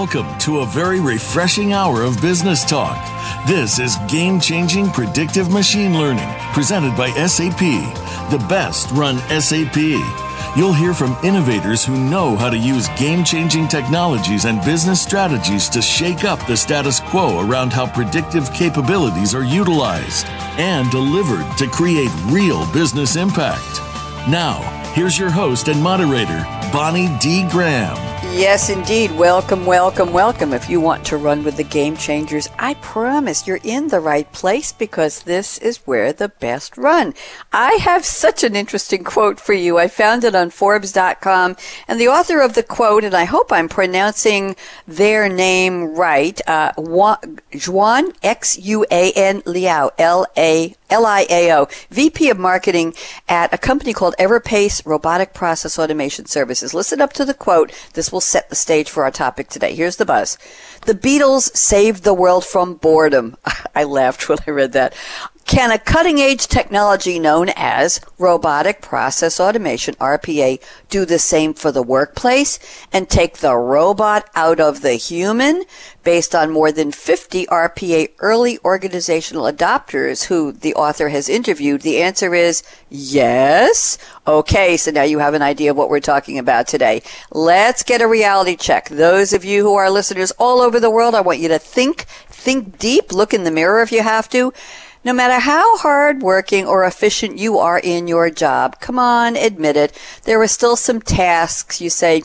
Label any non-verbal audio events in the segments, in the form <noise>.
Welcome to a very refreshing hour of business talk. This is Game Changing Predictive Machine Learning, presented by SAP, the best run SAP. You'll hear from innovators who know how to use game changing technologies and business strategies to shake up the status quo around how predictive capabilities are utilized and delivered to create real business impact. Now, here's your host and moderator, Bonnie D. Graham. Yes, indeed. Welcome, welcome, welcome. If you want to run with the game changers, I promise you're in the right place because this is where the best run. I have such an interesting quote for you. I found it on Forbes.com, and the author of the quote, and I hope I'm pronouncing their name right, uh, Xuan X U A N Liao L A L-I-A-O, VP of Marketing at a company called Everpace Robotic Process Automation Services. Listen up to the quote. This will set the stage for our topic today. Here's the buzz. The Beatles saved the world from boredom. <laughs> I laughed when I read that. Can a cutting edge technology known as robotic process automation, RPA, do the same for the workplace and take the robot out of the human? Based on more than 50 RPA early organizational adopters who the author has interviewed, the answer is yes. Okay, so now you have an idea of what we're talking about today. Let's get a reality check. Those of you who are listeners all over the world, I want you to think, think deep, look in the mirror if you have to. No matter how hard working or efficient you are in your job, come on, admit it. There are still some tasks you say,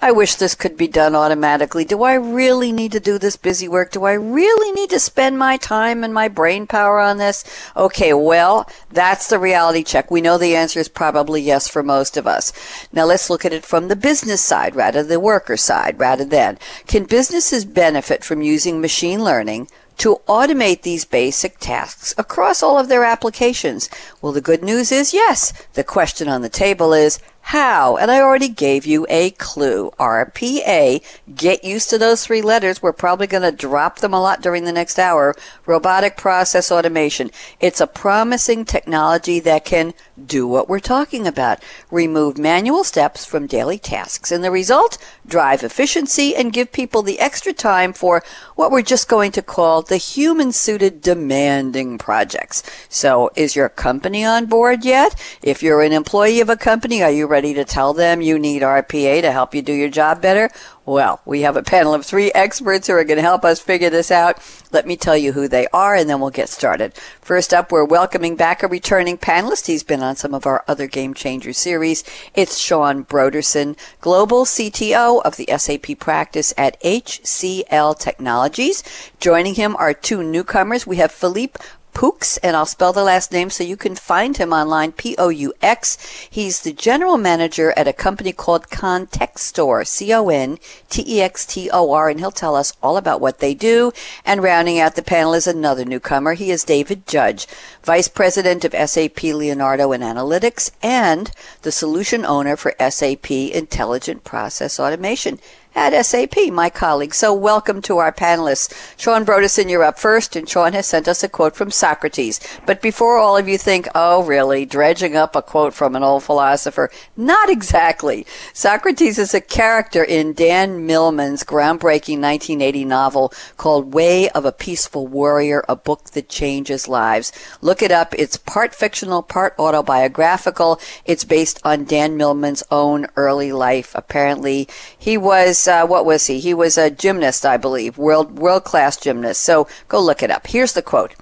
I wish this could be done automatically. Do I really need to do this busy work? Do I really need to spend my time and my brain power on this? Okay, well, that's the reality check. We know the answer is probably yes for most of us. Now let's look at it from the business side rather than the worker side rather than. Can businesses benefit from using machine learning to automate these basic tasks across all of their applications? Well, the good news is yes. The question on the table is how? And I already gave you a clue. RPA. Get used to those three letters. We're probably going to drop them a lot during the next hour. Robotic process automation. It's a promising technology that can do what we're talking about. Remove manual steps from daily tasks. And the result? Drive efficiency and give people the extra time for what we're just going to call the human suited demanding projects. So is your company on board yet? If you're an employee of a company, are you ready to tell them you need RPA to help you do your job better? Well, we have a panel of three experts who are going to help us figure this out. Let me tell you who they are and then we'll get started. First up, we're welcoming back a returning panelist. He's been on some of our other Game Changer series. It's Shawn Brodersen, Global CTO of the SAP practice at HCL Technologies. Joining him are two newcomers. We have Philippe Poux, and I'll spell the last name so you can find him online, P-O-U-X. He's the general manager at a company called Contextor, C-O-N-T-E-X-T-O-R, and he'll tell us all about what they do. And rounding out the panel is another newcomer. He is David Judge, Vice President of SAP Leonardo and Analytics and the solution owner for SAP Intelligent Process Automation at SAP, my colleague. So welcome to our panelists. Shawn Brodersen, you're up first, and Shawn has sent us a quote from Socrates. But before all of you think, oh, really, dredging up a quote from an old philosopher, not exactly. Socrates is a character in Dan Millman's groundbreaking 1980 novel called Way of a Peaceful Warrior, a book that changes lives. Look it up. It's part fictional, part autobiographical. It's based on Dan Millman's own early life. Apparently, he was uh, what was he? He was a gymnast, I believe, world world class gymnast. So go look it up. Here's the quote: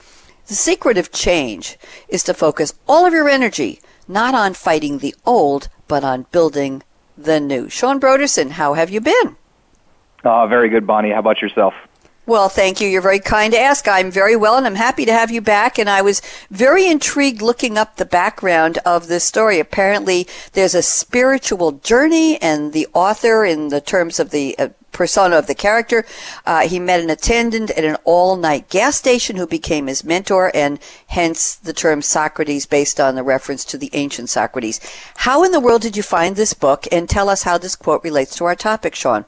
"The secret of change is to focus all of your energy not on fighting the old, but on building the new." Shawn Brodersen, how have you been? Uh, very good, Bonnie. How about yourself? Well, thank you. You're very kind to ask. I'm very well, and I'm happy to have you back. And I was very intrigued looking up the background of this story. Apparently, there's a spiritual journey, and the author, in the terms of the uh, persona of the character, uh, he met an attendant at an all-night gas station who became his mentor, and hence the term Socrates, based on the reference to the ancient Socrates. How in the world did you find this book? And tell us how this quote relates to our topic, Shawn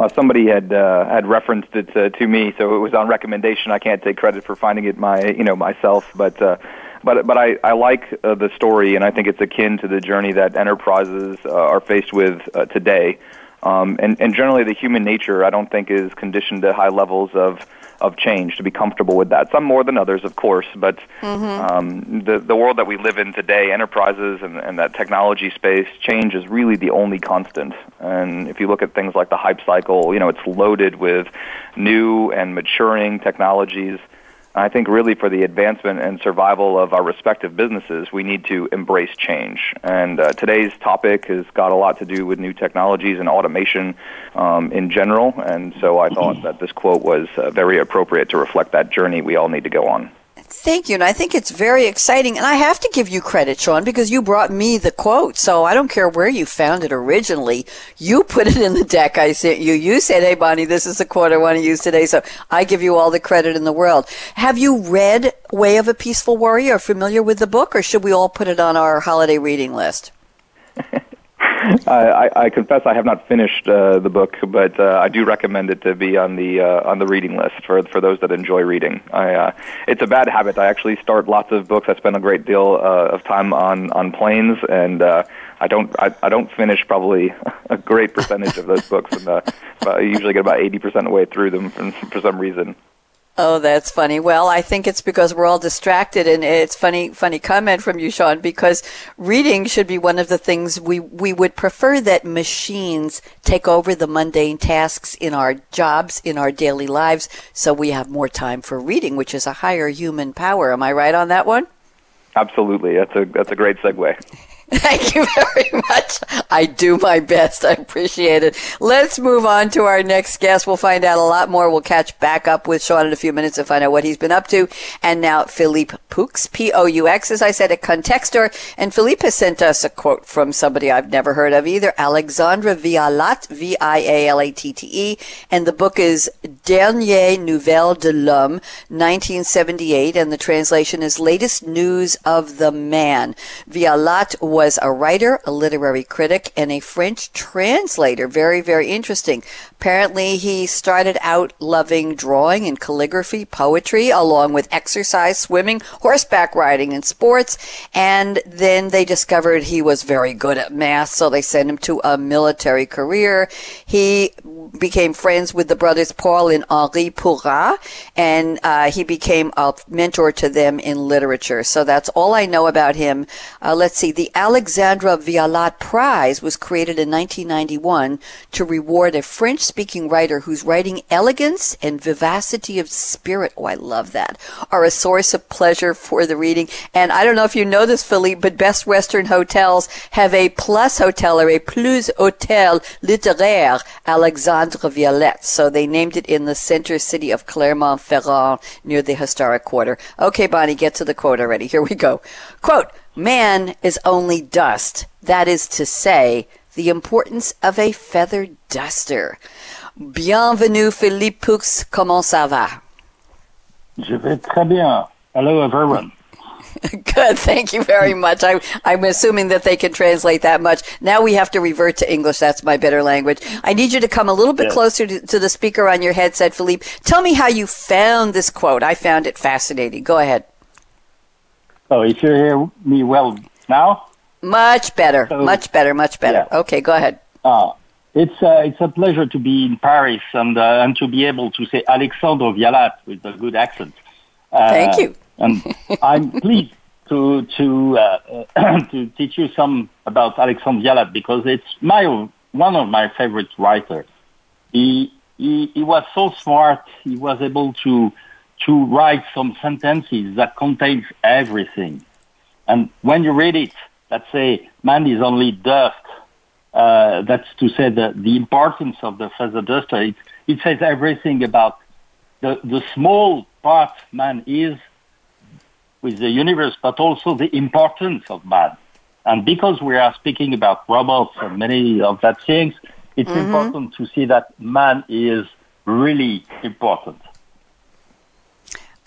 uh, somebody had uh, had referenced it uh, to me, so it was on recommendation. I can't take credit for finding it my you know myself, but uh, but but I I like uh, the story, and I think it's akin to the journey that enterprises uh, are faced with uh, today. Um, and, and generally, the human nature, I don't think, is conditioned to high levels of of change to be comfortable with that. Some more than others, of course, but mm-hmm. um, the the world that we live in today, enterprises and, and that technology space, change is really the only constant. And if you look at things like the hype cycle, you know, it's loaded with new and maturing technologies I think really for the advancement and survival of our respective businesses, we need to embrace change. And uh, today's topic has got a lot to do with new technologies and automation um, in general. And so I thought that this quote was uh, very appropriate to reflect that journey we all need to go on. Thank you. And I think it's very exciting. And I have to give you credit, Shawn, because you brought me the quote. So I don't care where you found it originally. You <laughs> put it in the deck I sent you. You said, Hey, Bonnie, this is the quote I want to use today. So I give you all the credit in the world. Have you read Way of a Peaceful Warrior? Familiar with the book, or should we all put it on our holiday reading list? <laughs> <laughs> I, I confess I have not finished uh, the book, but uh, I do recommend it to be on the uh, on the reading list for for those that enjoy reading. I, uh, it's a bad habit. I actually start lots of books. I spend a great deal uh, of time on on planes, and uh, I don't I, I don't finish probably <laughs> a great percentage of those books, and I usually get about eighty percent of the way through them for, for some reason. Oh, that's funny. Well, I think it's because we're all distracted, and it's funny, funny comment from you, Shawn. Because reading should be one of the things we we would prefer that machines take over the mundane tasks in our jobs, in our daily lives, so we have more time for reading, which is a higher human power. Am I right on that one? Absolutely. That's a that's a great segue. <laughs> Thank you very much. I do my best. I appreciate it. Let's move on to our next guest. We'll find out a lot more. We'll catch back up with Shawn in a few minutes and find out what he's been up to. And now Philippe Poux, P-O-U-X, as I said, a Contextor. And Philippe has sent us a quote from somebody I've never heard of either, Alexandre Vialatte, V-I-A-L-A-T-T-E. And the book is Dernier Nouvelle de l'Homme, 1978. And the translation is Latest News of the Man. Vialatte was a writer, a literary critic, and a French translator. Very, very interesting. Apparently, he started out loving drawing and calligraphy, poetry, along with exercise, swimming, horseback riding, and sports. And then they discovered he was very good at math, so they sent him to a military career. He became friends with the brothers Paul and Henri Pourrat, and uh, he became a mentor to them in literature. So that's all I know about him. Uh, let's see. The Alexandre Vialatte Prize was created in 1991 to reward a French speaking writer whose writing elegance and vivacity of spirit, oh, I love that, are a source of pleasure for the reading. And I don't know if you know this, Philippe, but Best Western Hotels have a plus hotel or a plus hotel littéraire Alexandre Vialatte. So they named it in the center city of Clermont-Ferrand near the historic quarter. Okay, Bonnie, get to the quote already. Here we go. Quote, Man is only dust. That is to say, the importance of a feather duster. Bienvenue, Philippe Poux. Comment ça va? Je vais très bien. Hello, everyone. <laughs> Good. Thank you very much. I, I'm assuming that they can translate that much. Now we have to revert to English. That's my better language. I need you to come a little bit yes. closer to, to, the speaker on your headset, Philippe. Tell me how you found this quote. I found it fascinating. Go ahead. Oh, if you sure hear me well now? Much better, so, much better, much better. Yeah. Okay, go ahead. Uh, it's uh, it's a pleasure to be in Paris and uh, and to be able to say Alexandre Vialatte with a good accent. Uh, Thank you. and I'm <laughs> pleased to to uh, <clears throat> to teach you some about Alexandre Vialatte because it's my one of my favorite writers. He he he was so smart. He was able to to write some sentences that contains everything. And when you read it, let's say man is only dust. Uh, that's to say the, the importance of the feather duster. It, it says everything about the, the small part man is with the universe, but also the importance of man. And because we are speaking about robots and many of that things, it's mm-hmm. important to see that man is really important.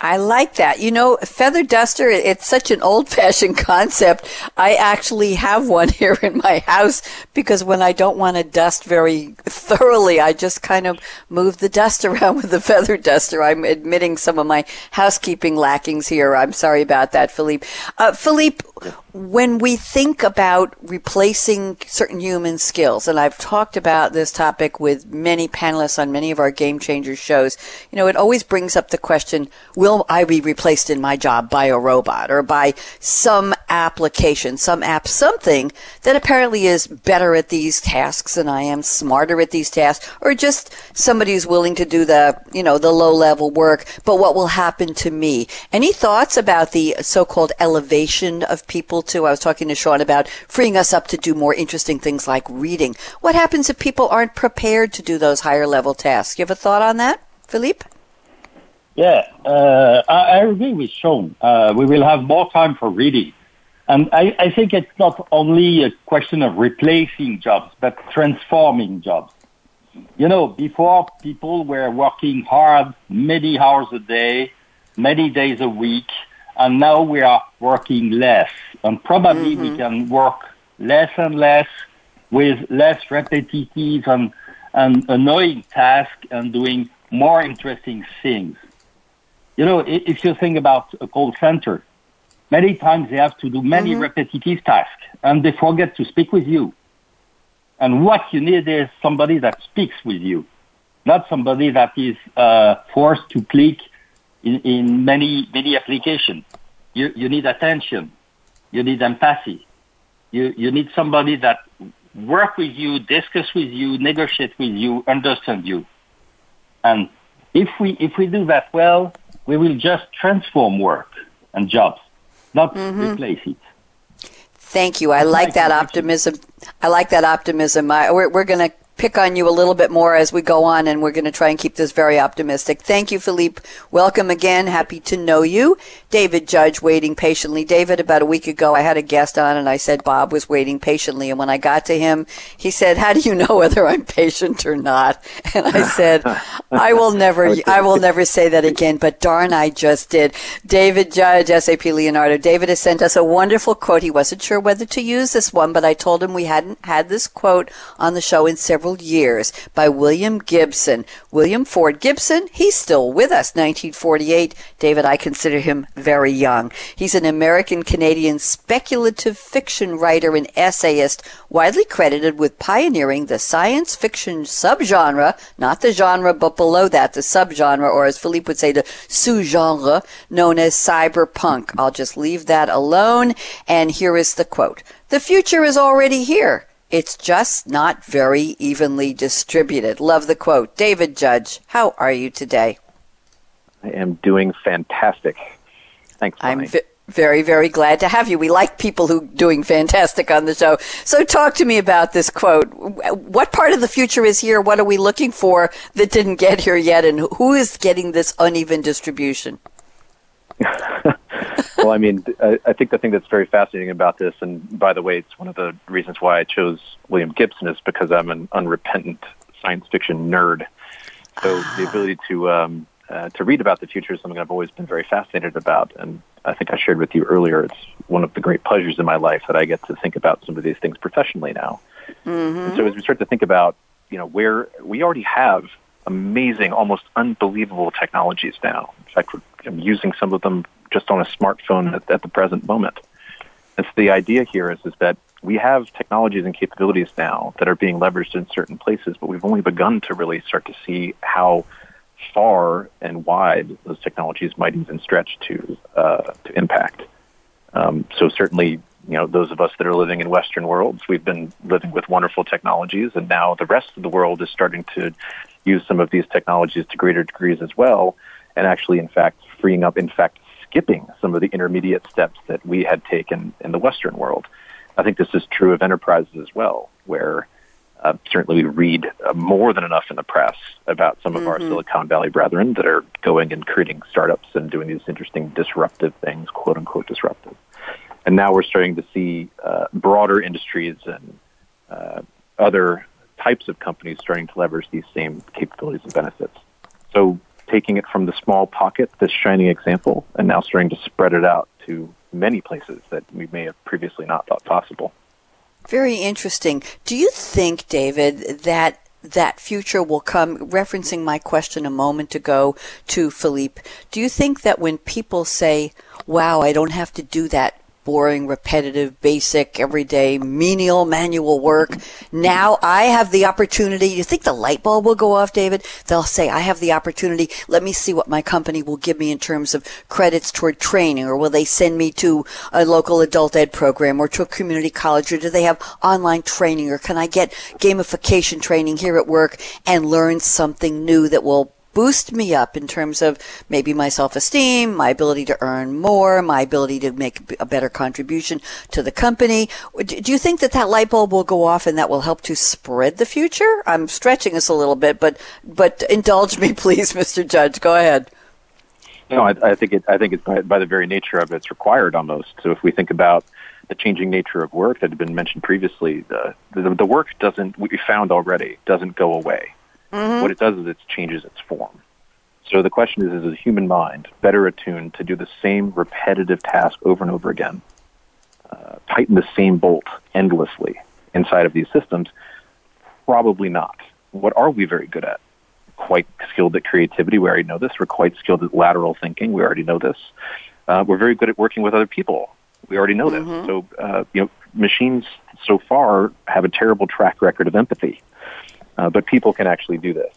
I like that. You know, feather duster, it's such an old fashioned <laughs> concept. I actually have one <laughs> here in my house because when I don't want to dust very thoroughly. I just kind of move the dust <laughs> around with the feather duster. I'm admitting some of my housekeeping lackings here. I'm sorry about that, Philippe. Uh, Philippe, when we think about replacing certain human skills, and I've talked about this topic with many panelists on many of our Game Changers shows, you know, it always brings up the question, will I be replaced in my job by a robot or by some application, some app, something that apparently is better at these tasks than I am, smarter at these tasks, or just somebody who's willing to do the, you know, the low level work, but what will happen to me? Any thoughts about the so-called elevation of people too. I was talking to Shawn about freeing us up to do more interesting things like reading. What happens if people aren't prepared to do those higher level tasks? You have a thought on that, Philippe? Yeah, uh, I, I, agree with Shawn. Uh, we will have more time for reading. And I, I think it's not only a question of replacing jobs, but transforming jobs. You know, before people were working hard many hours a day, many days a week, and now we are working less. And probably mm-hmm. we can work less and less with less repetitive and, and annoying tasks and doing more interesting things. You know, if you think about a call center, many times they have to do many mm-hmm. repetitive tasks and they forget to speak with you. And what you need is somebody that speaks with you, not somebody that is uh, forced to click in, in many, many applications. You, you need attention. You need empathy. You, you need somebody that work with you, discuss with you, negotiate with you, understand you. And if we, if we do that well, we will just transform work and jobs, not mm-hmm. replace it. Thank you. I like that optimism. I like that optimism. I, we're, we're going to pick on you a little bit more as we go on, and we're going to try and keep this very optimistic. Thank you, Philippe. Welcome again. Happy to know you. David Judge waiting patiently. David, about a week ago, I had a guest on, and I said Bob was waiting patiently. And when I got to him, he said, "How do you know whether I'm patient or not?" <laughs> And I said, "I will never, <laughs> I will never say that again." But darn, I just did. David Judge, SAP Leonardo. David has sent us a wonderful quote. He wasn't sure whether to use this one, but I told him we hadn't had this quote on the show in several several years by William Gibson. William Ford Gibson, he's still with us, 1948. David, I consider him very young. He's an American Canadian speculative fiction writer and essayist, widely credited with pioneering the science fiction subgenre, not the genre, but below that, the subgenre, or as Philippe would say, the sous-genre, known as cyberpunk. I'll just leave that alone. And here is the quote. The future is already here. It's just not very evenly distributed. Love the quote. David Judge, how are you today? I am doing fantastic. Thanks. I'm vi- very, very glad to have you. We like people who doing fantastic on the show. So talk to me about this quote. What part of the future is here? What are we looking for that didn't get here yet? And who is getting this uneven distribution? <laughs> well, I mean, I think the thing that's very fascinating about this, and by the way, it's one of the reasons why I chose William Gibson, is because I'm an unrepentant science fiction nerd. So the ability to um, uh, to read about the future is something I've always been very fascinated about, and I think I shared with you earlier. It's one of the great pleasures in my life that I get to think about some of these things professionally now. Mm-hmm. And so as we start to think about, you know, where we already have amazing, almost unbelievable technologies now. In fact, I'm using some of them just on a smartphone at, at the present moment. So the idea here is, is that we have technologies and capabilities now that are being leveraged in certain places, but we've only begun to really start to see how far and wide those technologies might even stretch to uh, to impact. Um, so certainly, you know, those of us that are living in Western worlds, we've been living with wonderful technologies, and now the rest of the world is starting to use some of these technologies to greater degrees as well, and actually, in fact, freeing up, in fact, skipping some of the intermediate steps that we had taken in the Western world. I think this is true of enterprises as well, where uh, certainly we read uh, more than enough in the press about some of mm-hmm. our Silicon Valley brethren that are going and creating startups and doing these interesting disruptive things, quote unquote disruptive. And now we're starting to see uh, broader industries and uh, other types of companies starting to leverage these same capabilities and benefits. So taking it from the small pocket, this shining example, and now starting to spread it out to many places that we may have previously not thought possible. Very interesting. Do you think, David, that that future will come, referencing my question a moment ago to Philippe, do you think that when people say, wow, I don't have to do that boring, repetitive, basic, everyday, menial manual work. Now I have the opportunity. You think the light bulb will go off, David? They'll say, I have the opportunity. Let me see what my company will give me in terms of credits toward training, or will they send me to a local adult ed program or to a community college, or do they have online training, or can I get gamification training here at work and learn something new that will boost me up in terms of maybe my self esteem, my ability to earn more, my ability to make a better contribution to the company. Do you think that that light bulb will go off and that will help to spread the future? I'm stretching this a little bit, but but indulge me, <laughs> please, Mr. Judge. Go ahead. No, I, I think it. I think it's by, by the very nature of it, it's required almost. So if we think about the changing nature of work that had been mentioned previously, the the, the work doesn't we found already doesn't go away Mm-hmm. What it does is it changes its form. So the question is, is the human mind better attuned to do the same repetitive task over and over again, uh, tighten the same bolt endlessly inside of these systems? Probably not. What are we very good at? Quite skilled at creativity. We already know this. We're quite skilled at lateral thinking. We already know this. Uh, we're very good at working with other people. We already know mm-hmm. this. So, uh, you know, machines so far have a terrible track record of empathy uh, but people can actually do this.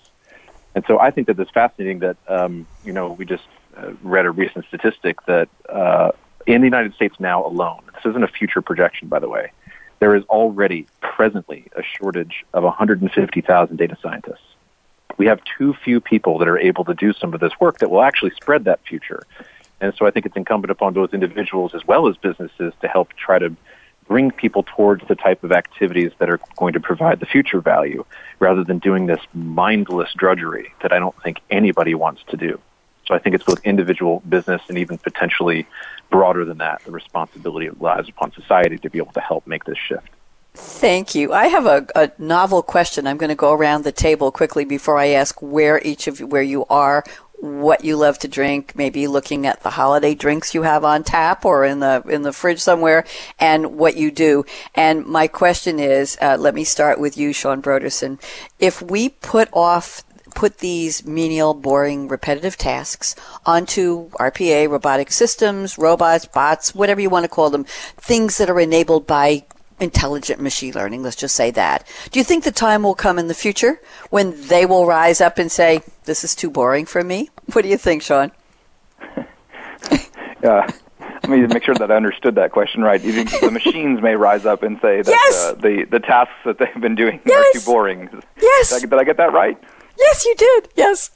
And so I think that it's fascinating that, um, you know, we just uh, read a recent statistic that uh, in the United States now alone, this isn't a future projection, by the way, there is already presently a shortage of 150,000 data scientists. We have too few people that are able to do some of this work that will actually spread that future. And so I think it's incumbent upon both individuals as well as businesses to help try to bring people towards the type of activities that are going to provide the future value rather than doing this mindless drudgery that I don't think anybody wants to do. So I think it's both individual, business, and even potentially broader than that. The responsibility lies upon society to be able to help make this shift. Thank you. I have a, a novel question. I'm going to go around the table quickly before I ask where each of where you are, what you love to drink, maybe looking at the holiday drinks you have on tap or in the in the fridge somewhere, and what you do. And my question is, uh, let me start with you, Shawn Brodersen. If we put off put these menial, boring, repetitive tasks onto RPA, robotic systems, robots, bots, whatever you want to call them, things that are enabled by intelligent machine learning, let's just say that. Do you think the time will come in the future when they will rise up and say, this is too boring for me? <laughs> What do you think, Shawn? yeah. <laughs> Let me make sure that I understood that question right. You think the machines may rise up and say that yes! uh, the, the tasks that they've been doing yes! are too boring? Yes. Did I, did I get that right? Yes, you did. Yes.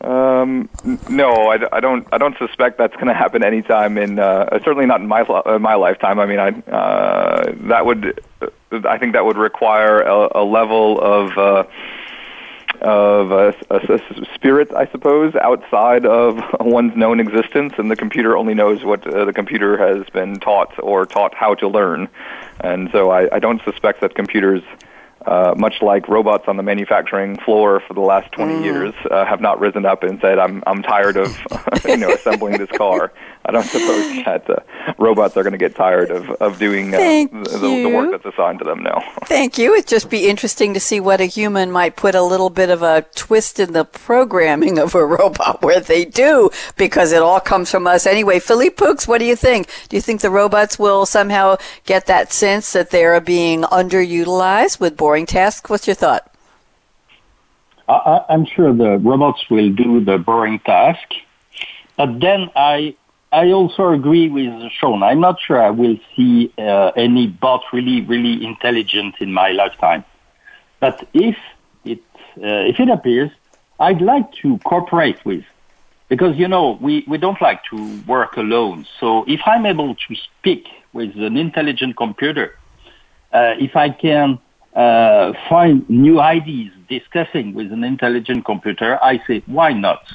Um, no, I, I don't. I don't suspect that's going to happen anytime in. Uh, certainly not in my uh, my lifetime. I mean, I uh, that would. I think that would require a, a level of. Uh, of a, a, a spirit, I suppose, outside of <laughs> one's known existence, and the computer only knows what uh, the computer has been taught or taught how to learn. And so I, I don't suspect that computers uh, much like robots on the manufacturing floor for the last 20 mm. years, uh, have not risen up and said, "I'm I'm tired of <laughs> you know assembling this car." I don't suppose <laughs> that uh, robots are going to get tired of of doing uh, the, the, work that's assigned to them now. <laughs> Thank you. It'd just be interesting to see what a human might put a little bit of a twist in the programming of a robot where they do, because it all comes from us anyway. Philippe Poux, what do you think? Do you think the robots will somehow get that sense that they're being underutilized with boring boring tasks. What's your thought? I, am sure the robots will do the boring task, but then I I also agree with Shawn. I'm not sure I will see uh, any bot really really intelligent in my lifetime. But if it uh, if it appears, I'd like to cooperate with, because you know we, we don't like to work alone. So if I'm able to speak with an intelligent computer, uh, if I can uh, find new ideas discussing with an intelligent computer, I say, why not?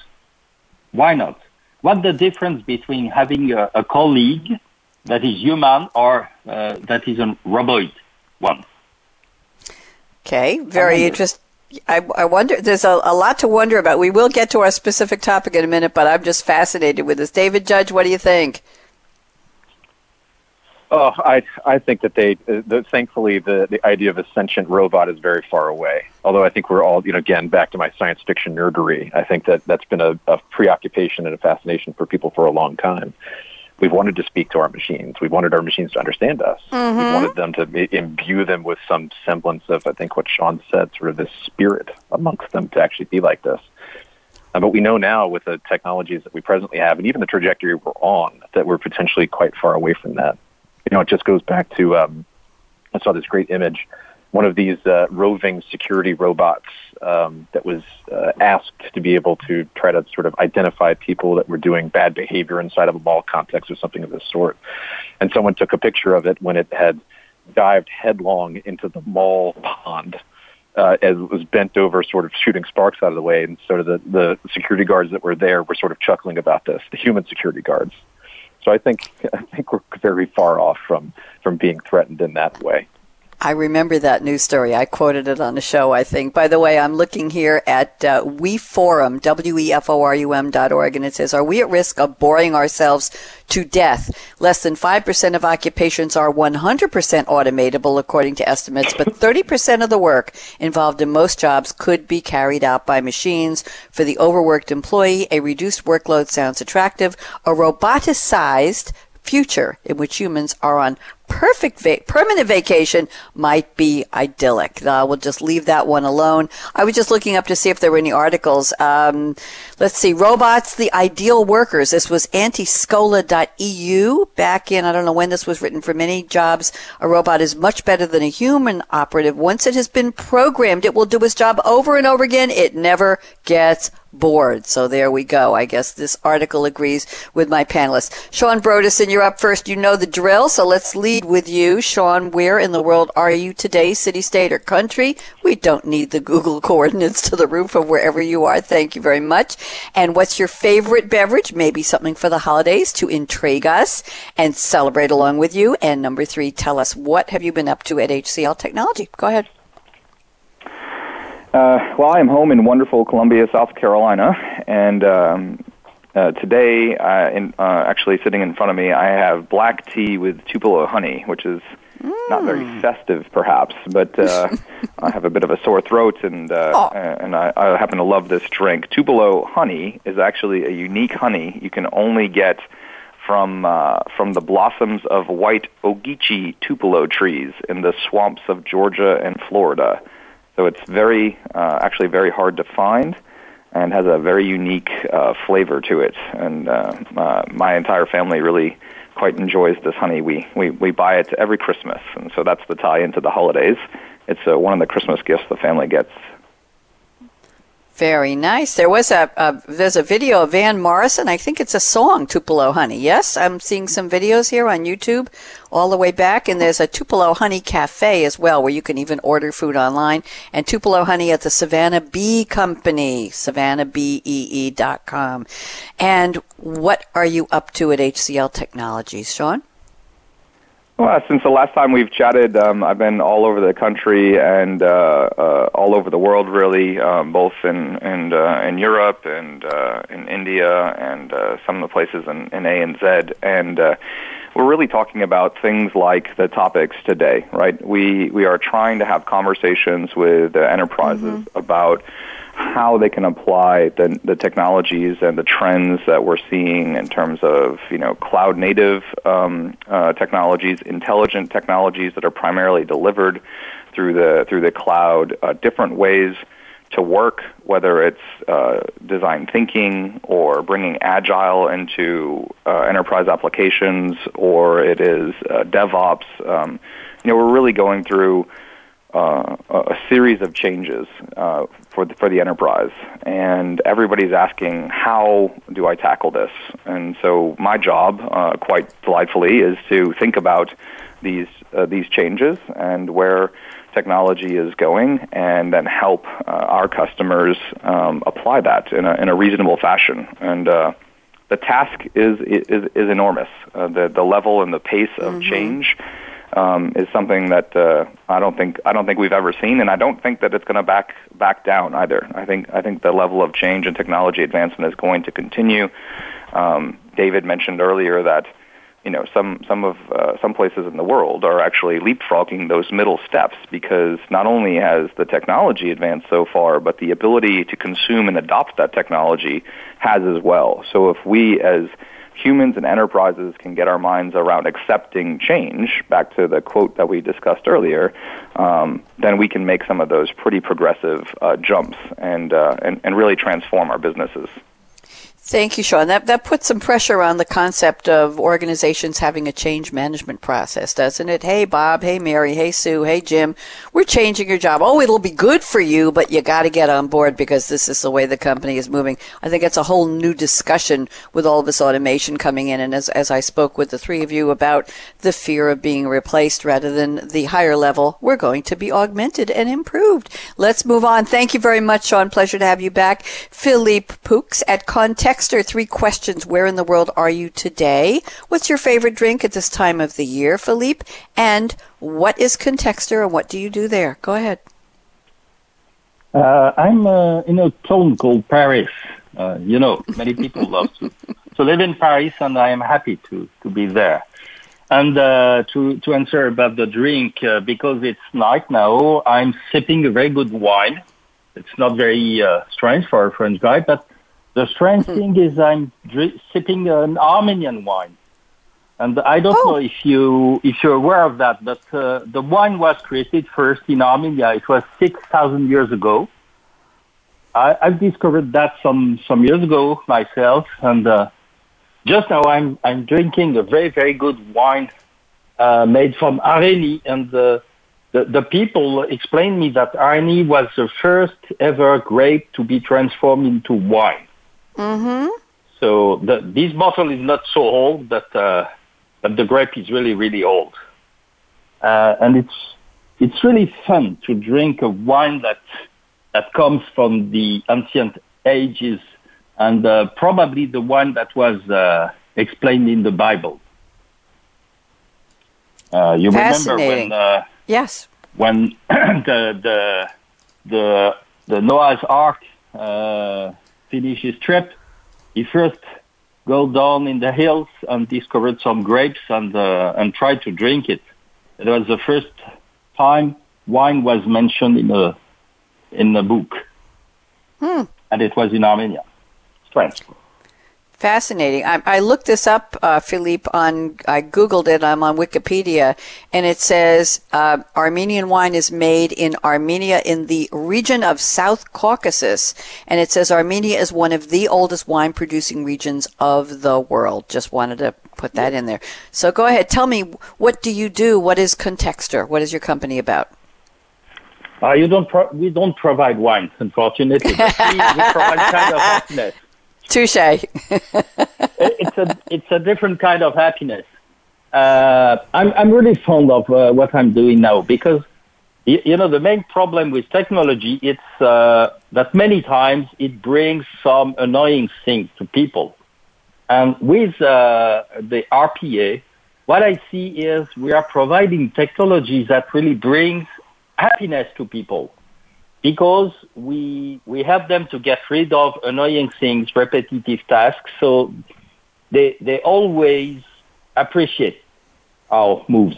Why not? What's the difference between having a, a colleague that is human or uh, that is a robot one? Okay, very interesting. I, I, wonder, there's a, a, lot to wonder about. We will get to our specific topic in a minute, but I'm just fascinated with this. David Judge, what do you think? Oh, I I think that they uh, the, thankfully the the idea of a sentient robot is very far away. Although I think we're all you know again back to my science fiction nerdery. I think that that's been a, a preoccupation and a fascination for people for a long time. We've wanted to speak to our machines. We wanted our machines to understand us. Mm-hmm. We wanted them to imbue them with some semblance of I think what Shawn said, sort of this spirit amongst them to actually be like this. Uh, but we know now with the technologies that we presently have, and even the trajectory we're on, that we're potentially quite far away from that you know, it just goes back to um, I saw this great image, one of these uh, roving security robots um, that was uh, asked to be able to try to sort of identify people that were doing bad behavior inside of a mall complex or something of this sort. And someone took a picture of it when it had dived headlong into the mall pond. Uh, as it was bent over, sort of shooting sparks out of the way, and sort of the, the security guards that were there were sort of chuckling about this. The human security guards, so I think <laughs> I think we're very far off from from being threatened in that way. I remember that news story. I quoted it on the show, I think. By the way, I'm looking here at uh, WeForum, W-E-F-O-R-U-M dot org, and it says, are we at risk of boring ourselves to death? Less than 5% of occupations are 100% automatable, according to estimates, but 30% of the work involved in most jobs could be carried out by machines. For the overworked employee, a reduced workload sounds attractive. A roboticized future in which humans are on perfect va- permanent vacation might be idyllic. Uh, we'll just leave that one alone. I was just looking up to see if there were any articles. Um, let's see, robots, the ideal workers. This was antiscola.eu back in, I don't know when this was written for many jobs. A robot is much better than a human operative. Once it has been programmed, it will do its job over and over again. It never gets bored. So there we go. I guess this article agrees with my panelists. Shawn Brodersen, you're up first. You know the drill. So let's lead with you. Shawn, where in the world are you today? City, state, or country? We don't need the Google <laughs> coordinates to the roof of wherever you are. Thank you very much. And what's your favorite beverage? Maybe something for the holidays to intrigue us and celebrate along with you. And number three, tell us what have you been up to at HCL Technology? Go ahead. Uh, well, I am home in wonderful Columbia, South Carolina, and um, uh, today, uh, in, uh, actually sitting in front of me, I have black tea with Tupelo honey, which is mm. not very mm. festive, perhaps, but uh, <laughs> I have a bit of a sore throat, and uh, oh. and I, I happen to love this drink. Tupelo honey is actually a unique honey you can only get from uh, from the blossoms of white Ogeechee tupelo trees in the swamps of Georgia and Florida. So it's very, uh, actually very hard to find and has a very unique uh, flavor to it. And uh, uh, my entire family really quite enjoys this honey. We, we, we buy it every Christmas, and so that's the tie into the holidays. It's uh, one of the Christmas gifts the family gets very nice. There was a, a, there's a video of Van Morrison. I think it's a song, Tupelo Honey. Yes, I'm seeing some videos here on YouTube all the way back, and there's a Tupelo Honey Cafe as well, where you can even order food online. And Tupelo Honey at the Savannah Bee Company, savannahbee.com. And what are you up to at HCL Technologies, Shawn? Well, since the last time we've chatted, um, I've been all over the country and uh, uh, all over the world, really, um, both in in, uh, in Europe and uh, in India and uh, some of the places in, in A and Z. And uh, we're really talking about things like the topics today, right? We we are trying to have conversations with enterprises mm-hmm. about how they can apply the, the technologies and the trends that we're seeing in terms of you know cloud native um, uh, technologies, intelligent technologies that are primarily delivered through the through the cloud, uh, different ways to work, whether it's uh, design thinking or bringing agile into uh, enterprise applications, or it is uh, DevOps. Um, you know, we're really going through uh, a series of changes uh, for the, for the enterprise, and everybody's asking, how do I tackle this? And so my job, uh, quite delightfully, is to think about these uh, these changes and where technology is going, and then help uh, our customers um, apply that in a in a reasonable fashion. And uh, the task is is, is enormous. the the level and the pace of mm-hmm. change um, is something that uh, I don't think I don't think we've ever seen, and I don't think that it's going to back back down either. I think I think the level of change and technology advancement is going to continue. Um, David mentioned earlier that you know some some of uh, some places in the world are actually leapfrogging those middle steps because not only has the technology advanced so far, but the ability to consume and adopt that technology has as well. So if we as humans and enterprises can get our minds around accepting change, back to the quote that we discussed earlier, um, then we can make some of those pretty progressive uh, jumps and, uh, and and really transform our businesses. Thank you, Shawn. That that puts some pressure on the concept of organizations having a change management process, doesn't it? Hey, Bob. Hey, Mary. Hey, Sue. Hey, Jim. We're changing your job. Oh, it'll be good for you, but you got to get on board because this is the way the company is moving. I think it's a whole new discussion with all this automation coming in, and as as I spoke with the three of you about the fear of being replaced rather than the higher level, we're going to be augmented and improved. Let's move on. Thank you very much, Shawn. Pleasure to have you back, Philippe Poux at Context Texter, three questions. Where in the world are you today? What's your favorite drink at this time of the year, Philippe? And what is Contextor and what do you do there? Go ahead. Uh, I'm uh, in a town called Paris. Uh, you know, many people love to, <laughs> to live in Paris, and I am happy to, to be there. And uh, to, to answer about the drink, uh, because it's night now, I'm sipping a very good wine. It's not very uh, strange for a French guy, but the strange mm-hmm. thing is I'm dri- sipping an Armenian wine. And I don't oh. know if you if you're aware of that, but uh, the wine was created first in Armenia. It was six thousand years ago. I, I've discovered that some some years ago myself, and uh, just now I'm I'm drinking a very very good wine uh, made from Areni, and the, the the people explained me that Areni was the first ever grape to be transformed into wine. Mm-hmm. So the, this bottle is not so old, but uh, but the grape is really really old, uh, and it's it's really fun to drink a wine that that comes from the ancient ages, and uh, probably the one that was uh, explained in the Bible. Uh, you remember when? Uh, yes. When <clears throat> the the the the Noah's Ark finish his trip, he first go down in the hills and discovered some grapes and uh, and tried to drink it. It was the first time wine was mentioned in a in a book, hmm. and it was in Armenia. Strange. Fascinating. I, I looked this up, uh, Philippe, on, I Googled it, I'm on Wikipedia, and it says uh, Armenian wine is made in Armenia in the region of South Caucasus. And it says Armenia is one of the oldest wine producing regions of the world. Just wanted to put that in there. So go ahead. Tell me, what do you do? What is Contextor? What is your company about? Uh, you don't pro- we don't provide wines, unfortunately. we, we provide kind of <laughs> happiness. Touche. <laughs> it's a it's a different kind of happiness. Uh, I'm I'm really fond of uh, what I'm doing now because you, you know the main problem with technology it's uh, that many times it brings some annoying things to people, and with uh, the RPA, what I see is we are providing technology that really brings happiness to people because we we help them to get rid of annoying things, repetitive tasks. So they they always appreciate our moves.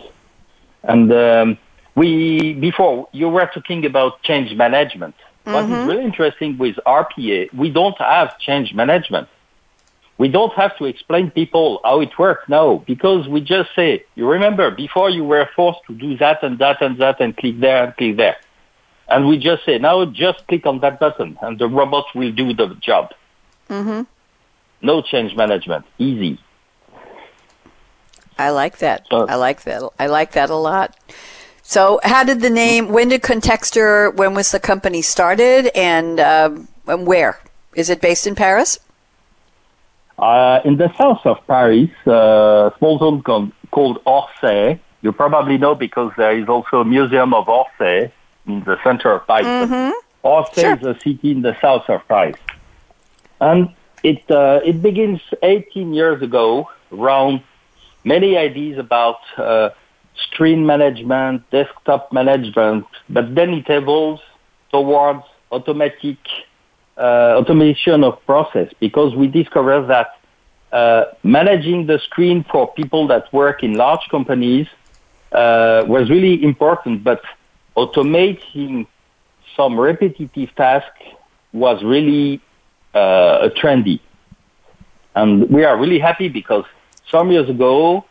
And um, we before you were talking about change management. Mm-hmm. What is mm-hmm. really interesting with RPA, we don't have change management. We don't have to explain people how it works now because we just say, you remember before you were forced to do that and that and that and click there and click there. And we just say, now just click on that button and the robot will do the job. Mm-hmm. No change management. Easy. I like that. So, I like that. I like that a lot. So, how did the name? When did Contextor? When was the company started, and, uh, and where is it based in Paris? Uh, in the south of Paris, uh, a small town called, called Orsay. You probably know because there is also a museum of Orsay in the center of Paris. Mm-hmm. Orsay sure. is a city in the south of Paris. And it, uh, it begins 18 years ago around many ideas about uh, screen management, desktop management, but then it evolves towards automatic uh, automation of process because we discover that uh, managing the screen for people that work in large companies uh, was really important, but automating some repetitive tasks was really uh, trendy. And we are really happy because some years ago,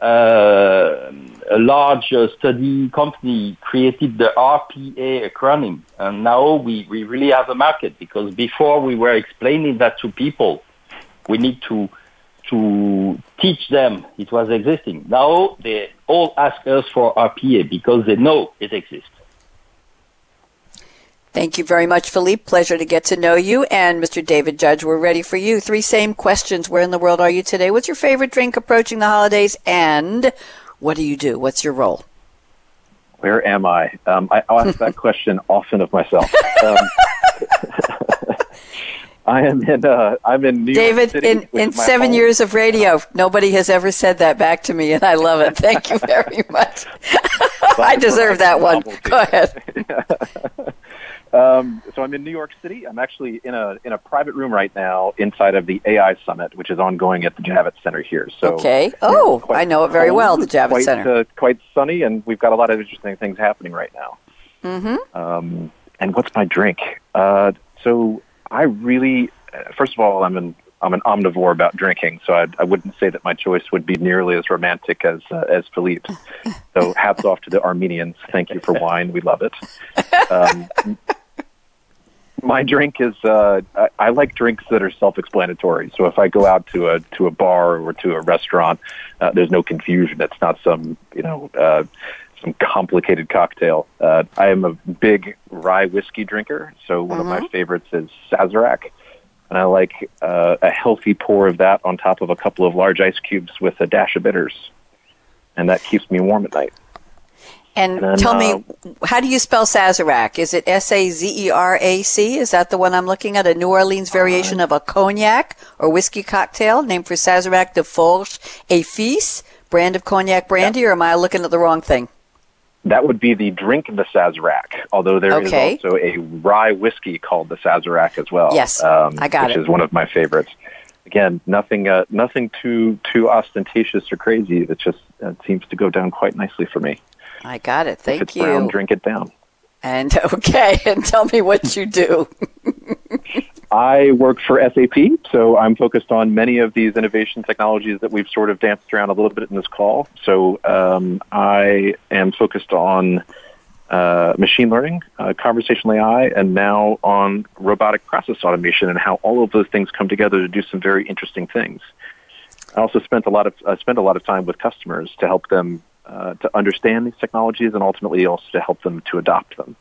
uh, a large uh, study company created the RPA acronym. And now we, we really have a market because before we were explaining that to people, we need to to teach them it was existing. Now they all ask us for RPA because they know it exists. Thank you very much, Philippe. Pleasure to get to know you. And Mr. David Judge, we're ready for you. Three same questions. Where in the world are you today? What's your favorite drink approaching the holidays? And what do you do? What's your role? Where am I? Um, I ask that <laughs> question often of myself. Um, <laughs> I am in. Uh, I'm in New David, York City. in, in seven home. years of radio, nobody has ever said that back to me, and I love it. Thank you <laughs> very much. I deserve that one. Go ahead. <laughs> Um, so I'm in New York City. I'm actually in a in a private room right now inside of the AI Summit, which is ongoing at the Javits Center here. So okay. Oh, I know it very well. The Javits quite, Center. Uh, quite sunny, and we've got a lot of interesting things happening right now. Mm-hmm. Um, and what's my drink? Uh, so I really, uh, first of all, I'm an I'm an omnivore about drinking, so I, I wouldn't say that my choice would be nearly as romantic as uh, as Philippe's. So hats off to the Armenians. Thank you for wine. We love it. Um, my drink is uh, I, I like drinks that are self-explanatory. So if I go out to a to a bar or to a restaurant, uh, there's no confusion. It's not some you know uh, some complicated cocktail. Uh, I am a big rye whiskey drinker. So one of my favorites is Sazerac, and I like uh, a healthy pour of that on top of a couple of large ice cubes with a dash of bitters, and that keeps me warm at night. And And then, tell me, uh, how do you spell Sazerac? Is it S A Z E R A C? Is that the one I'm looking at? A New Orleans variation of a cognac or whiskey cocktail named for Sazerac de Forges et Fils, brand of cognac brandy, or am I looking at the wrong thing? That would be the drink the Sazerac, although there is Okay. also a rye whiskey called the Sazerac as well. Yes, um, I got it. which it. is one of my favorites. Again, nothing, uh, nothing too too ostentatious or crazy. It just uh, seems to go down quite nicely for me. I got it. Thank if it's you. brown, drink it down. And <laughs> okay, and tell me what you do. <laughs> I work for SAP, so I'm focused on many of these innovation technologies that we've sort of danced around a little bit in this call. So um, I am focused on uh, machine learning, uh, conversational AI, and now on robotic process automation and how all of those things come together to do some very interesting things. I also spent a lot of spent a lot of time with customers to help them uh, to understand these technologies and ultimately also to help them to adopt them.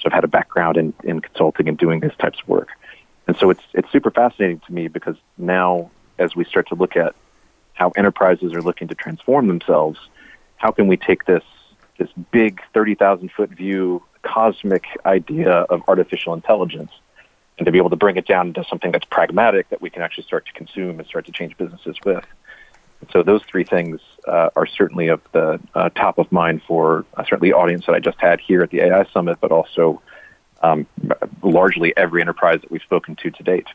So I've had a background in, in consulting and doing these types of work. And so it's it's super fascinating to me because now as we start to look at how enterprises are looking to transform themselves, how can we take this this big thirty thousand foot view cosmic idea of artificial intelligence and to be able to bring it down into something that's pragmatic that we can actually start to consume and start to change businesses with. So those three things uh, are certainly of the uh, top of mind for uh, certainly the audience that I just had here at the AI Summit, but also um, largely every enterprise that we've spoken to to date.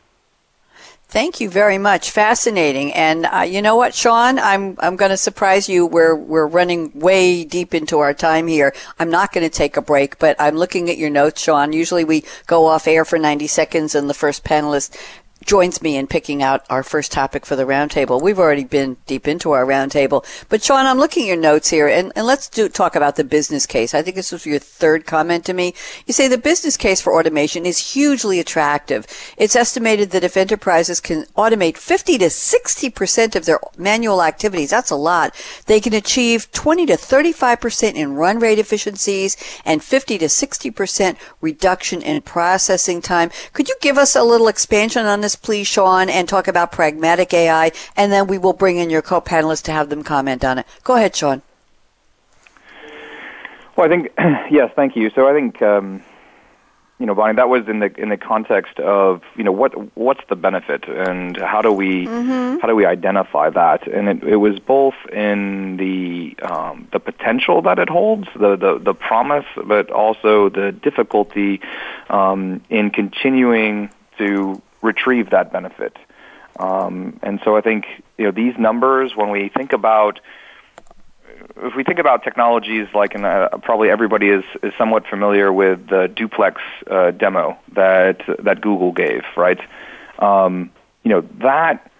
Thank you very much. Fascinating. And uh, you know what, Shawn? I'm I'm going to surprise you. We're we're running way deep into our time here. I'm not going to take a break, but I'm looking at your notes, Shawn. Usually we go off air for 90 seconds, and the first panelist joins me in picking out our first topic for the roundtable. We've already been deep into our roundtable, but Shawn, I'm looking at your notes here, and, and let's do talk about the business case. I think this was your third comment to me. You say the business case for automation is hugely attractive. It's estimated that if enterprises can automate 50 to 60 percent of their manual activities, that's a lot. They can achieve 20 to 35 percent in run rate efficiencies and 50 to 60 percent reduction in processing time. Could you give us a little expansion on this, please, Shawn, and talk about pragmatic AI, and then we will bring in your co-panelists to have them comment on it. Go ahead, Shawn. Well, I think <clears throat> yes, thank you. So I think um, you know, Bonnie, that was in the in the context of you know what what's the benefit and how do we how do we identify that? And it, it was both in the um, the potential that it holds, the, the the promise, but also the difficulty um, in continuing to retrieve that benefit. Um, and so I think you know these numbers when we think about if we think about technologies like, and uh, probably everybody is, is somewhat familiar with the duplex uh, demo that that Google gave, right? Um, you know that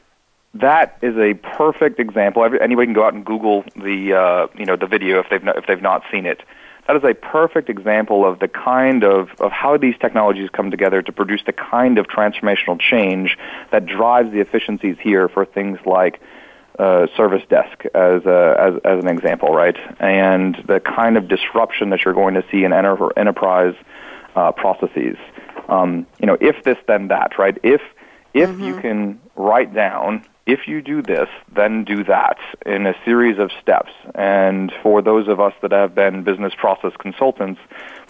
that is a perfect example. Every, anybody can go out and Google the uh, you know the video if they've not, if they've not seen it. That is a perfect example of the kind of, of how these technologies come together to produce the kind of transformational change that drives the efficiencies here for things like uh, service desk as, a, as, as an example, right? And the kind of disruption that you're going to see in enter- enterprise uh, processes. Um, you know, if this, then that, right? If if mm-hmm. you can write down, if you do this, then do that in a series of steps. And for those of us that have been business process consultants,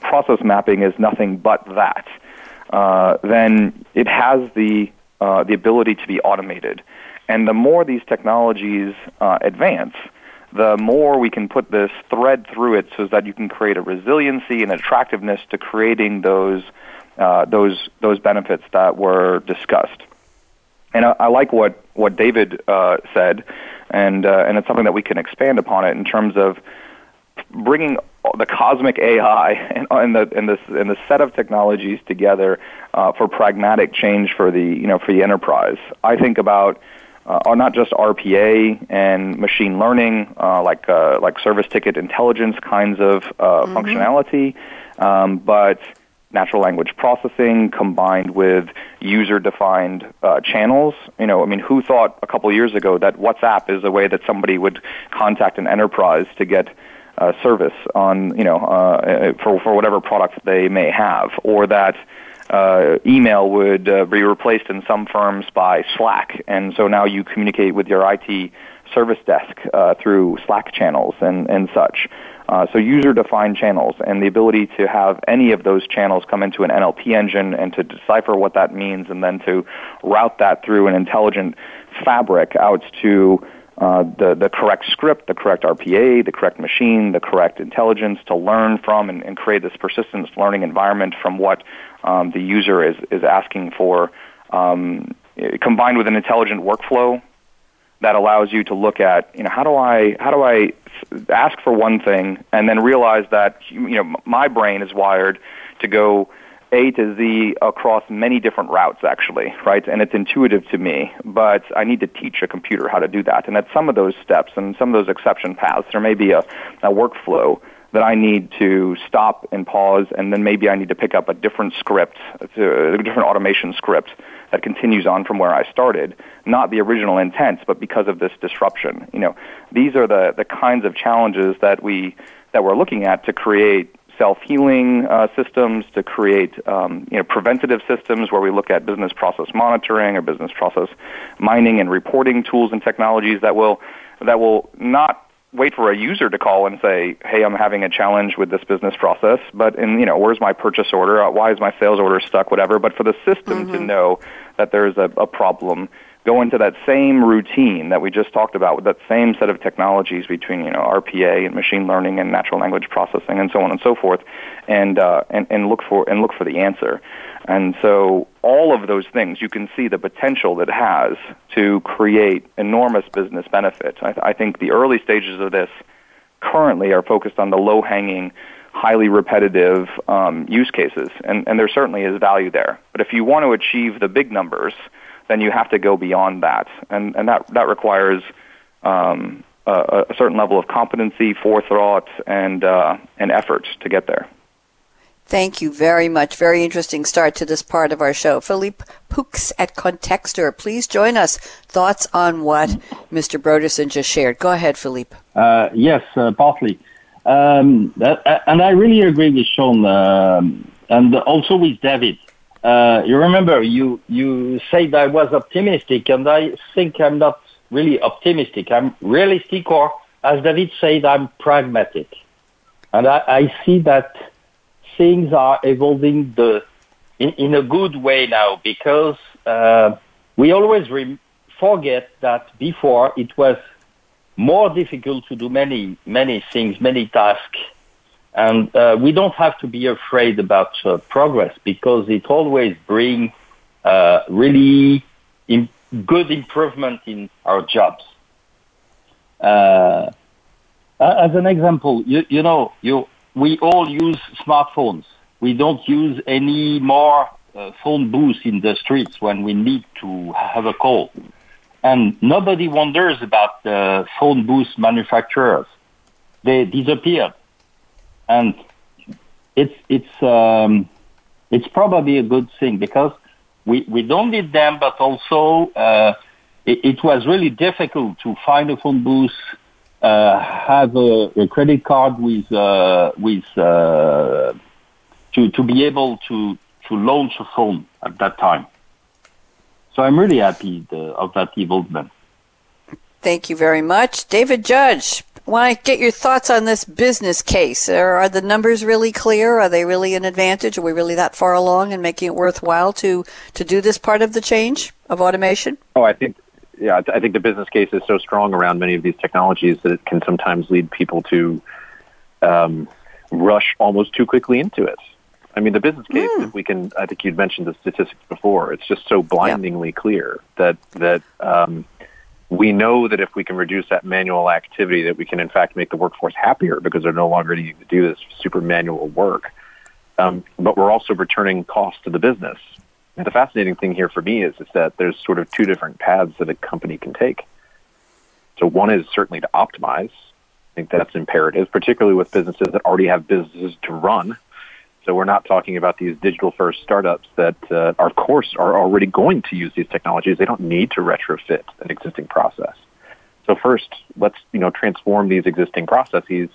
process mapping is nothing but that. Uh, then it has the uh, the ability to be automated. And the more these technologies uh, advance, the more we can put this thread through it so that you can create a resiliency and attractiveness to creating those uh, those those benefits that were discussed. And I, I like what what David uh, said, and uh, and it's something that we can expand upon it in terms of bringing the cosmic AI and, and the and the and the set of technologies together uh, for pragmatic change for the you know for the enterprise. I think about uh, are not just RPA and machine learning, uh, like uh, like service ticket intelligence kinds of uh, mm-hmm. functionality, um, but natural language processing combined with user-defined uh, channels. You know, I mean, who thought a couple years ago that WhatsApp is a way that somebody would contact an enterprise to get uh, service on, you know, uh, for for whatever product they may have, or that uh, email would uh, be replaced in some firms by Slack, and so now you communicate with your IT service desk uh, through Slack channels and, and such. Uh, so user-defined channels and the ability to have any of those channels come into an NLP engine and to decipher what that means and then to route that through an intelligent fabric out to uh, the, the correct script, the correct RPA, the correct machine, the correct intelligence to learn from and, and create this persistence learning environment from what um, the user is, is asking for, um, combined with an intelligent workflow that allows you to look at, you know, how do I, how do I ask for one thing and then realize that, you know, my brain is wired to go a to Z across many different routes, actually, right? And it's intuitive to me, but I need to teach a computer how to do that. And at some of those steps and some of those exception paths, there may be a, a workflow that I need to stop and pause, and then maybe I need to pick up a different script, a different automation script that continues on from where I started. Not the original intent, but because of this disruption. You know, these are the, the kinds of challenges that we that we're looking at to create self-healing uh, systems, to create um, you know preventative systems where we look at business process monitoring or business process mining and reporting tools and technologies that will that will not wait for a user to call and say, "Hey, I'm having a challenge with this business process." But in you know, where's my purchase order? Why is my sales order stuck? Whatever. But for the system mm-hmm. to know that there's a, a problem, go into that same routine that we just talked about with that same set of technologies between you know RPA and machine learning and natural language processing and so on and so forth, and uh, and, and look for and look for the answer. And so all of those things, you can see the potential that has to create enormous business benefits. I, I think the early stages of this currently are focused on the low-hanging, highly repetitive um, use cases, and, and there certainly is value there. But if you want to achieve the big numbers, then you have to go beyond that, and, and that, that requires um, a, a certain level of competency, forethought, and, uh, and effort to get there. Thank you very much. Very interesting start to this part of our show. Philippe Poux at Contextor, please join us. Thoughts on what Mr. Brodersen just shared. Go ahead, Philippe. Uh, yes, uh, partly. Um, that, and I really agree with Shawn um, and also with David. Uh, you remember you, you said I was optimistic, and I think I'm not really optimistic. I'm realistic, or as David said, I'm pragmatic. And I, I see that things are evolving the in, in a good way now because uh, we always re- forget that before it was more difficult to do many many things, many tasks, and uh, we don't have to be afraid about uh, progress because it always brings uh, really Im- good improvement in our jobs. Uh, as an example, you, you know, you, we all use smartphones. We don't use any more uh, phone booths in the streets when we need to have a call. And nobody wonders about the phone booth manufacturers. They disappeared. And it's, it's, um, it's probably a good thing because we, we don't need them, but also, uh, it, it was really difficult to find a phone booth uh, have a, a, credit card with uh, with uh, to to be able to to launch a phone at that time. So I'm really happy the, of that evolvement. Thank you very much, David Judge. Want to get your thoughts on this business case? Are, are the numbers really clear? Are they really an advantage? Are we really that far along in making it worthwhile to to do this part of the change of automation? Oh, I think yeah, I think the business case is so strong around many of these technologies that it can sometimes lead people to um, rush almost too quickly into it. I mean, the business case, mm. if we can, I think you'd mentioned the statistics before. It's just so blindingly yeah. clear that that um, we know that if we can reduce that manual activity, that we can in fact make the workforce happier because they're no longer needing to do this super manual work. Um, but we're also returning costs to the business and the fascinating thing here for me is, is that there's sort of two different paths that a company can take. So one is certainly to optimize. I think that's imperative, particularly with businesses that already have businesses to run. So we're not talking about these digital first startups that, uh, of course, are already going to use these technologies. They don't need to retrofit an existing process. So first, let's you know transform these existing processes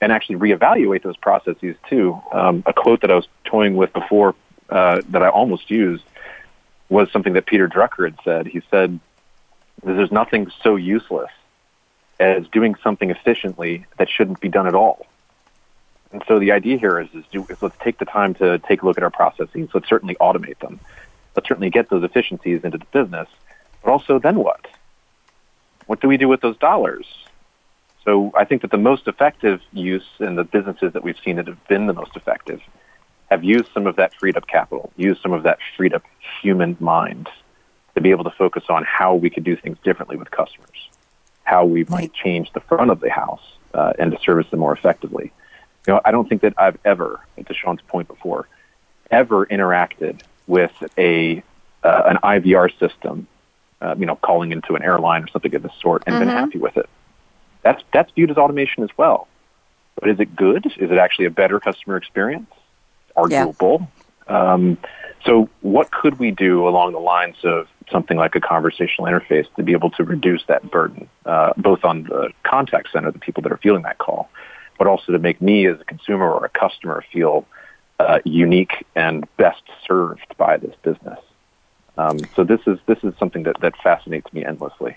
and actually reevaluate those processes too. Um, a quote that I was toying with before uh, that I almost used was something that Peter Drucker had said. He said, "There's nothing so useless as doing something efficiently that shouldn't be done at all." And so the idea here is, is, do, is let's take the time to take a look at our processes. Let's certainly automate them. Let's certainly get those efficiencies into the business. But also, then what? What do we do with those dollars? So I think that the most effective use in the businesses that we've seen that have been the most effective have used some of that freed up capital, used some of that freed up human mind to be able to focus on how we could do things differently with customers, how we might change the front of the house uh, and to service them more effectively. You know, I don't think that I've ever, to Shawn's point before, ever interacted with a uh, an IVR system, uh, you know, calling into an airline or something of this sort, and mm-hmm. been happy with it. That's that's viewed as automation as well. But is it good? Is it actually a better customer experience? arguable. Yeah. Um, so, what could we do along the lines of something like a conversational interface to be able to reduce that burden, uh, both on the contact center, the people that are feeling that call, but also to make me as a consumer or a customer feel uh, unique and best served by this business? Um, so, this is this is something that, that fascinates me endlessly.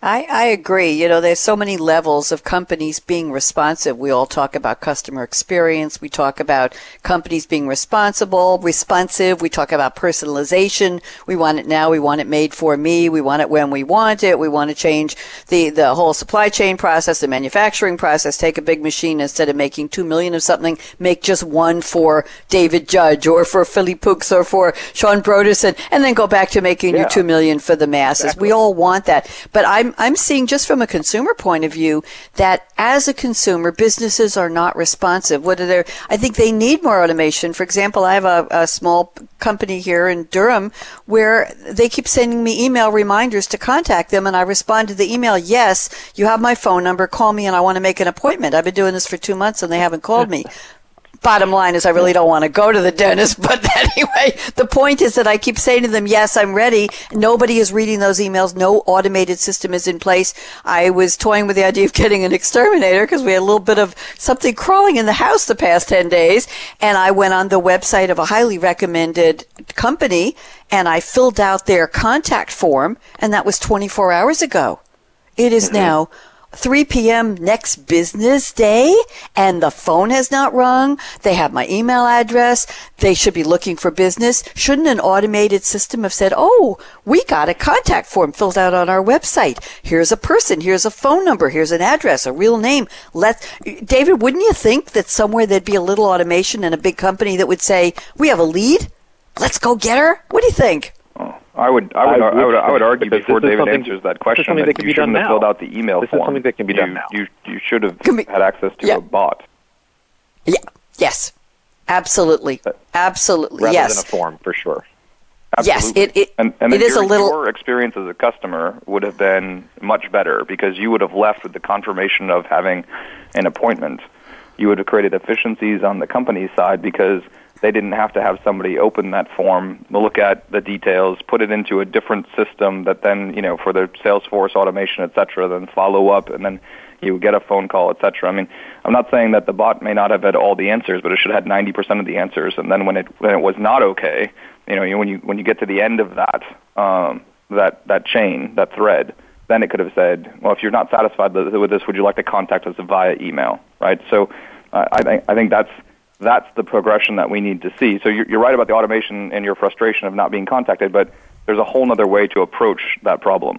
I, I agree. You know, there's so many levels of companies being responsive. We all talk about customer experience. We talk about companies being responsible, responsive. We talk about personalization. We want it now. We want it made for me. We want it when we want it. We want to change the, the whole supply chain process, the manufacturing process. Take a big machine instead of making two million of something, make just one for David Judge or for Philippe Poux or for Shawn Brodersen and then go back to making yeah. your two million for the masses. Exactly. We all want that. But I'm I'm, I'm seeing just from a consumer point of view that as a consumer, businesses are not responsive. What are they? I think they need more automation. For example, I have a, a small company here in Durham where they keep sending me email reminders to contact them and I respond to the email, yes, you have my phone number, call me and I want to make an appointment. I've been doing this for two months and they haven't called me <laughs> bottom line is I really don't want to go to the dentist. <laughs> But anyway, the point is that I keep saying to them, yes, I'm ready. Nobody is reading those emails. No automated system is in place. I was toying with the idea of getting an exterminator because we had a little bit of something crawling in the house the past 10 days. And I went on the website of a highly recommended company and I filled out their contact form and that was 24 hours ago. It is mm-hmm. now 3 p.m. next business day and the phone has not rung. They have my email address. They should be looking for business. Shouldn't an automated system have said, Oh, we got a contact form filled out on our website. Here's a person. Here's a phone number. Here's an address, a real name. Let David, wouldn't you think that somewhere there'd be a little automation in a big company that would say, we have a lead. Let's go get her. What do you think? I would, I would, I would, I would, I would argue because before David answers that question that that can you be shouldn't have now. filled out the email This is something that can be you, done now. You, you should have Can we- had access to Yeah. a bot. Yeah. Yes. Absolutely. Uh, Absolutely. rather yes. than a form for sure. Yes, Absolutely. it- it- and, and it then is a little- Your experience as a customer would have been much better because you would have left with the confirmation of having an appointment. You would have created efficiencies on the company's side because they didn't have to have somebody open that form, look at the details, put it into a different system that then, you know, for their Salesforce automation, et cetera, then follow up, and then you get a phone call, et cetera. I mean, I'm not saying that the bot may not have had all the answers, but it should have had 90% of the answers. And then when it when it was not okay, you know, when you when you get to the end of that um, that that chain, that thread, then it could have said, well, if you're not satisfied with with this, would you like to contact us via email, right? So uh, I think I think that's that's the progression that we need to see. So you're, you're right about the automation and your frustration of not being contacted, but there's a whole other way to approach that problem.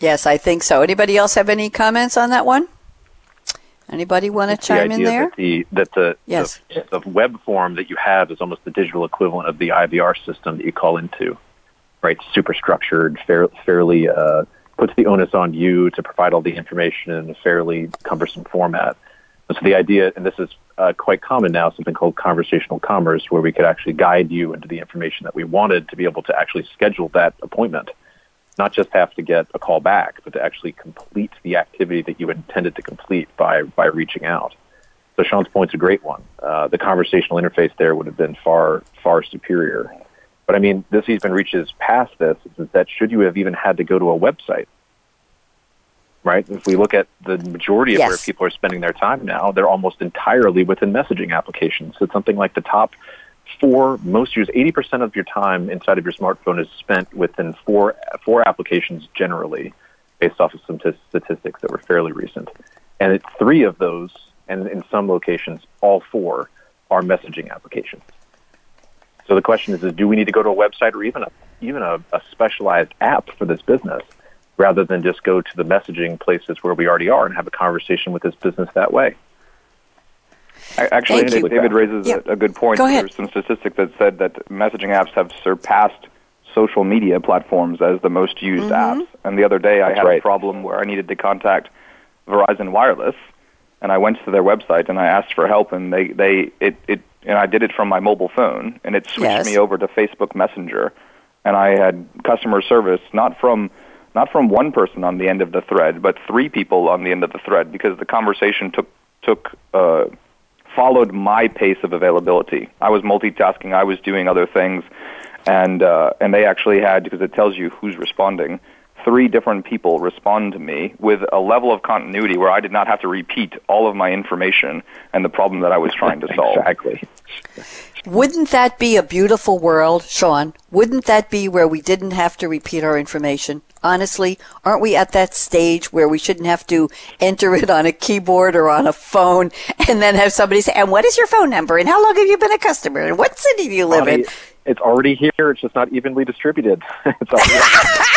Yes, I think so. Anybody else have any comments on that one? Anybody want to the chime in there? That the that the, Yes. the the web form that you have is almost the digital equivalent of the IVR system that you call into, right? Super structured, fair, fairly uh, puts the onus on you to provide all the information in a fairly cumbersome format. So the idea, and this is uh, quite common now, something called conversational commerce, where we could actually guide you into the information that we wanted to be able to actually schedule that appointment not just have to get a call back, but to actually complete the activity that you intended to complete by, by reaching out. So Shawn's point's a great one. Uh, the conversational interface there would have been far, far superior. But I mean, this even reaches past this, is that should you have even had to go to a website, right? If we look at the majority of where people are spending their time now, they're almost entirely within messaging applications. So it's something like the top four most used 80% of your time inside of your smartphone is spent within four four applications generally based off of some t- statistics that were fairly recent and it's three of those and in some locations all four are messaging applications so the question is, is do we need to go to a website or even a even a, a specialized app for this business rather than just go to the messaging places where we already are and have a conversation with this business that way Actually, Thank you. David raises Yeah. a, a good point. Go ahead. There's some statistics that said that messaging apps have surpassed social media platforms as the most used Mm-hmm. apps. And the other day, I That's had a problem where I needed to contact Verizon Wireless, and I went to their website and I asked for help, and they they it it and I did it from my mobile phone, and it switched Yes. me over to Facebook Messenger, and I had customer service not from not from one person on the end of the thread, but three people on the end of the thread because the conversation took took uh, followed my pace of availability. I was multitasking. I was doing other things, and uh, and they actually had because it tells you who's responding. Three different people respond to me with a level of continuity where I did not have to repeat all of my information and the problem that I was trying to <laughs> solve. exactly Wouldn't that be a beautiful world, Shawn? Wouldn't that be where we didn't have to repeat our information? Honestly, aren't we at that stage where we shouldn't have to enter it on a keyboard or on a phone and then have somebody say, and what is your phone number? And how long have you been a customer? And what city do you live in? It's already here. It's just not evenly distributed. <laughs> it's already, <laughs>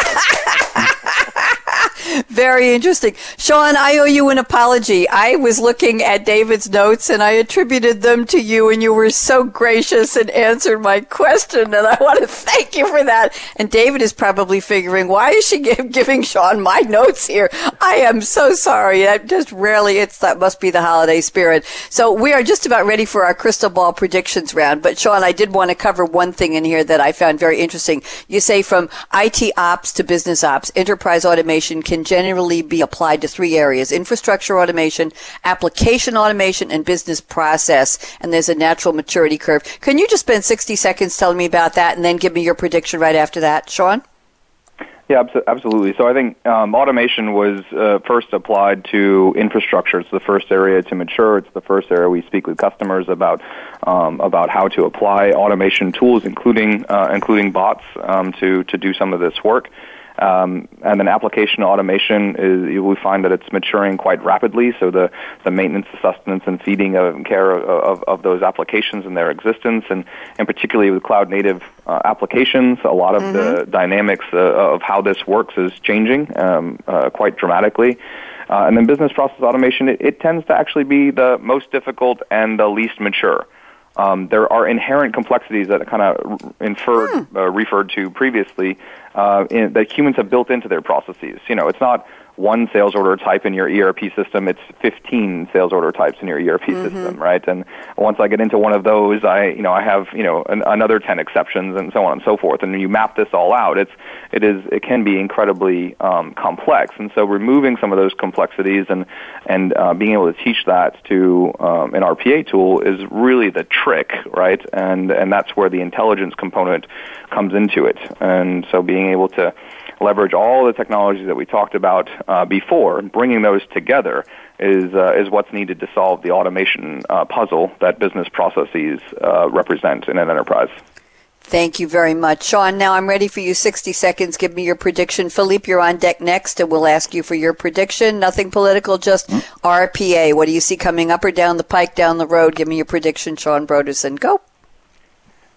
<laughs> Very interesting. Shawn, I owe you an apology. I was looking at David's notes and I attributed them to you, and you were so gracious and answered my question, and I want to thank you for that. And David is probably figuring, why is she give, giving Shawn my notes here? I am so sorry. I just rarely, it's that must be the holiday spirit. So we are just about ready for our crystal ball predictions round. But Shawn, I did want to cover one thing in here that I found very interesting. You say from IT ops to business ops, enterprise automation can generally be applied to three areas infrastructure automation, application automation, and business process. And there's a natural maturity curve. Can you just spend 60 seconds telling me about that and then give me your prediction right after that, Shawn? Yeah, absolutely. So I think um, automation was uh, first applied to infrastructure. It's the first area to mature. It's the first area we speak with customers about um, about how to apply automation tools, including uh, including bots, um, to to do some of this work. Um, and then application automation is we find that it's maturing quite rapidly. So the, the maintenance, the sustenance, and feeding of and care of, of, of those applications and their existence, and, and particularly with cloud native uh, applications, a lot of the dynamics uh, of how this works is changing um, uh, quite dramatically. Uh, and then business process automation, it, it tends to actually be the most difficult and the least mature. Um, there are inherent complexities that kind of inferred, hmm. uh, referred to previously, uh, in, that humans have built into their processes. You know, it's not one sales order type in your ERP system, it's 15 sales order types in your ERP mm-hmm. system, right? And once I get into one of those, I, you know, I have, you know, an, another 10 exceptions and so on and so forth. And you map this all out, it's, it is, it can be incredibly um, complex. And so removing some of those complexities and, and uh, being able to teach that to um, an RPA tool is really the trick, right? And, and that's where the intelligence component comes into it. And so being able to, leverage all the technologies that we talked about uh, before, bringing those together is uh, is what's needed to solve the automation uh, puzzle that business processes uh, represent in an enterprise. Thank you very much. Shawn, now I'm ready for you. 60 seconds. Give me your prediction. Philippe, you're on deck next, and we'll ask you for your prediction. Nothing political, just RPA. What do you see coming up or down the pike, down the road? Give me your prediction, Shawn Brodersen. Go.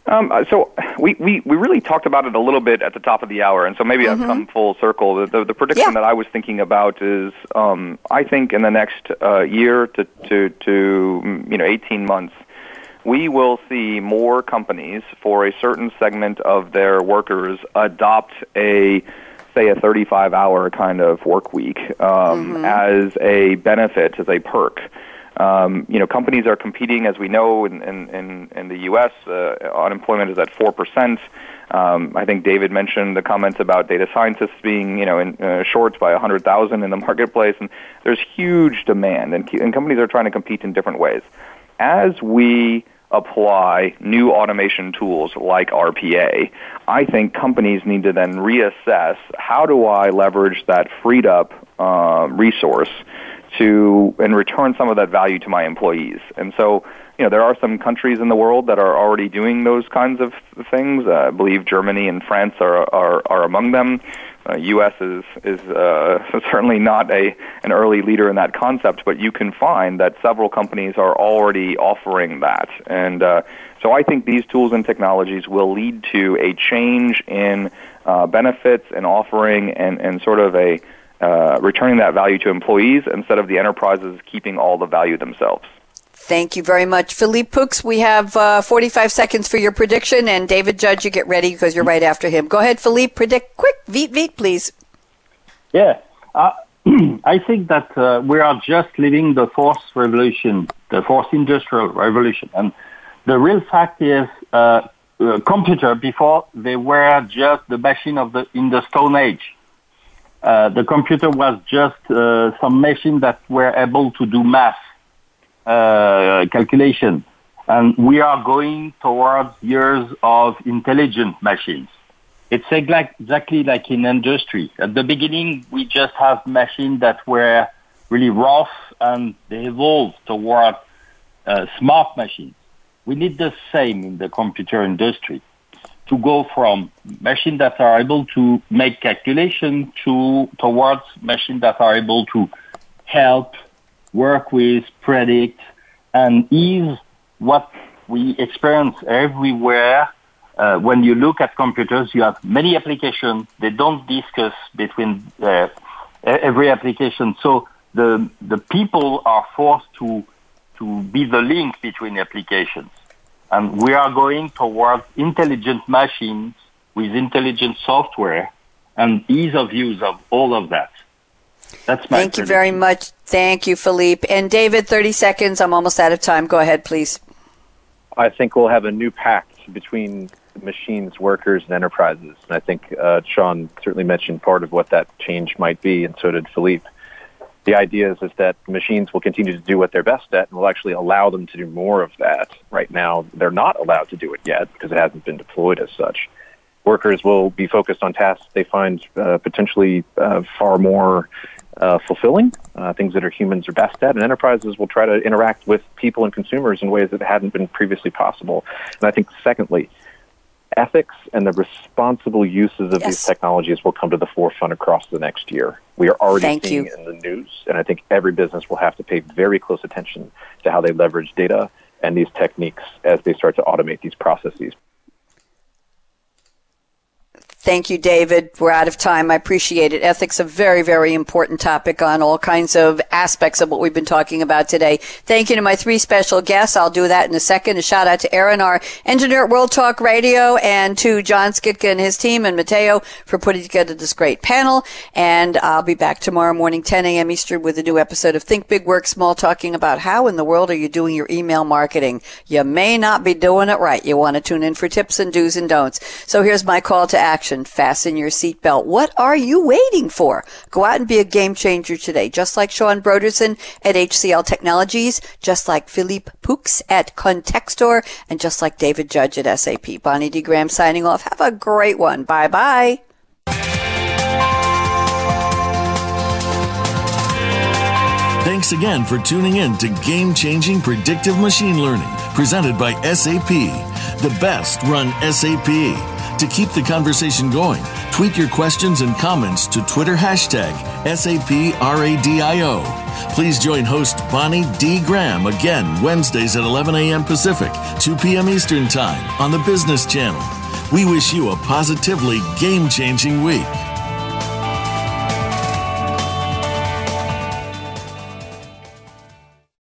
Um, uh, so we, we, we really talked about it a little bit at the top of the hour, and so maybe mm-hmm. I've come full circle. The, the, the prediction yeah. that I was thinking about is um, I think in the next uh, year to, to, to mm, you know 18 months, we will see more companies for a certain segment of their workers adopt a say a 35 hour kind of work week um, mm-hmm. as a benefit, as a perk. Um, you know, companies are competing, as we know, in, in, in, the U.S. Uh, unemployment is at 4%. Um, I think David mentioned the comments about data scientists being, you know, in uh, short by 100,000 in the <laughs> marketplace, and there's huge demand, and, and companies are trying to compete in different ways. As we apply new automation tools like RPA, I think companies need to then reassess how do I leverage that freed up uh, resource to and return some of that value to my employees. And so, you know, there are some countries in the world that are already doing those kinds of things. Uh, I believe Germany and France are are, are among them. Uh, U.S. is is uh, <laughs> certainly not a an early leader in that concept, but you can find that several companies are already offering that, and uh, so I think these tools and technologies will lead to a change in uh, benefits and offering and and sort of a uh, returning that value to employees instead of the enterprises keeping all the value themselves. Thank you very much. Philippe Poux, we have uh, 45 seconds for your prediction, and David Judge, you get ready because you're right after him. Go ahead, Philippe, predict quick, Veet, Veet, please. Yeah, uh, <clears throat> I think that uh, we are just living the fourth revolution, the fourth industrial revolution. And the real fact is, uh, uh computer before they were just the machine of the in the Stone Age. Uh, the computer was just uh, some machine that were able to do math uh, calculation. And we are going towards years of intelligent machines. It's exactly like in industry. At the beginning, we just have machines that were really rough and they evolved toward uh, smart machines. We need the same in the computer industry to go from machines that are able to make calculation to towards machines that are able to help, work with, predict, and ease what we experience everywhere. Uh, when you look at computers, you have many applications. They don't discuss between uh, every application. So the the people are forced to to be the link between applications. And we are going towards intelligent machines with intelligent software and ease of use of all of that. That's my Thank prediction. you very much. Thank you, Philippe. And David, 30 seconds. I'm almost out of time. Go ahead, please. I think we'll have a new pact between machines, workers, and enterprises. And I think uh, Shawn certainly mentioned part of what that change might be, and so did Philippe the idea is, is that machines will continue to do what they're best at and will actually allow them to do more of that. Right now, they're not allowed to do it yet because it hasn't been deployed as such. Workers will be focused on tasks they find uh, potentially uh, far more uh, fulfilling, uh, things that are humans are best at, and enterprises will try to interact with people and consumers in ways that hadn't been previously possible. And I think, secondly, ethics and the responsible uses of yes. these technologies will come to the forefront across the next year. We are already Thank seeing you. in the news, and I think every business will have to pay very close attention to how they leverage data and these techniques as they start to automate these processes. Thank you, David. We're out of time. I appreciate it. Ethics a very, very important topic on all kinds of aspects of what we've been talking about today. Thank you to my three special guests. I'll do that in a second. A shout out to Aaron, our engineer at World Talk Radio, and to John Skitka and his team, and Mateo for putting together this great panel. And I'll be back tomorrow morning, 10 a.m. Eastern, with a new episode of Think Big Work Small, talking about how in the world are you doing your email marketing. You may not be doing it right. You want to tune in for tips and do's and don'ts. So here's my call to action. Fasten your seatbelt. What are you waiting for? Go out and be a game changer today, just like Shawn Brodersen at HCL Technologies, just like Philippe Poux at Contextor, and just like David Judge at SAP. Bonnie D. Graham signing off. Have a great one. Bye bye. Thanks again for tuning in to Game Changing Predictive Machine Learning, presented by SAP. The best run SAP. To keep the conversation going, tweet your questions and comments to Twitter hashtag SAPRADIO. Please join host Bonnie D. Graham again Wednesdays at 11 a.m. Pacific, 2 p.m. Eastern Time on the Business Channel. We wish you a positively game changing week.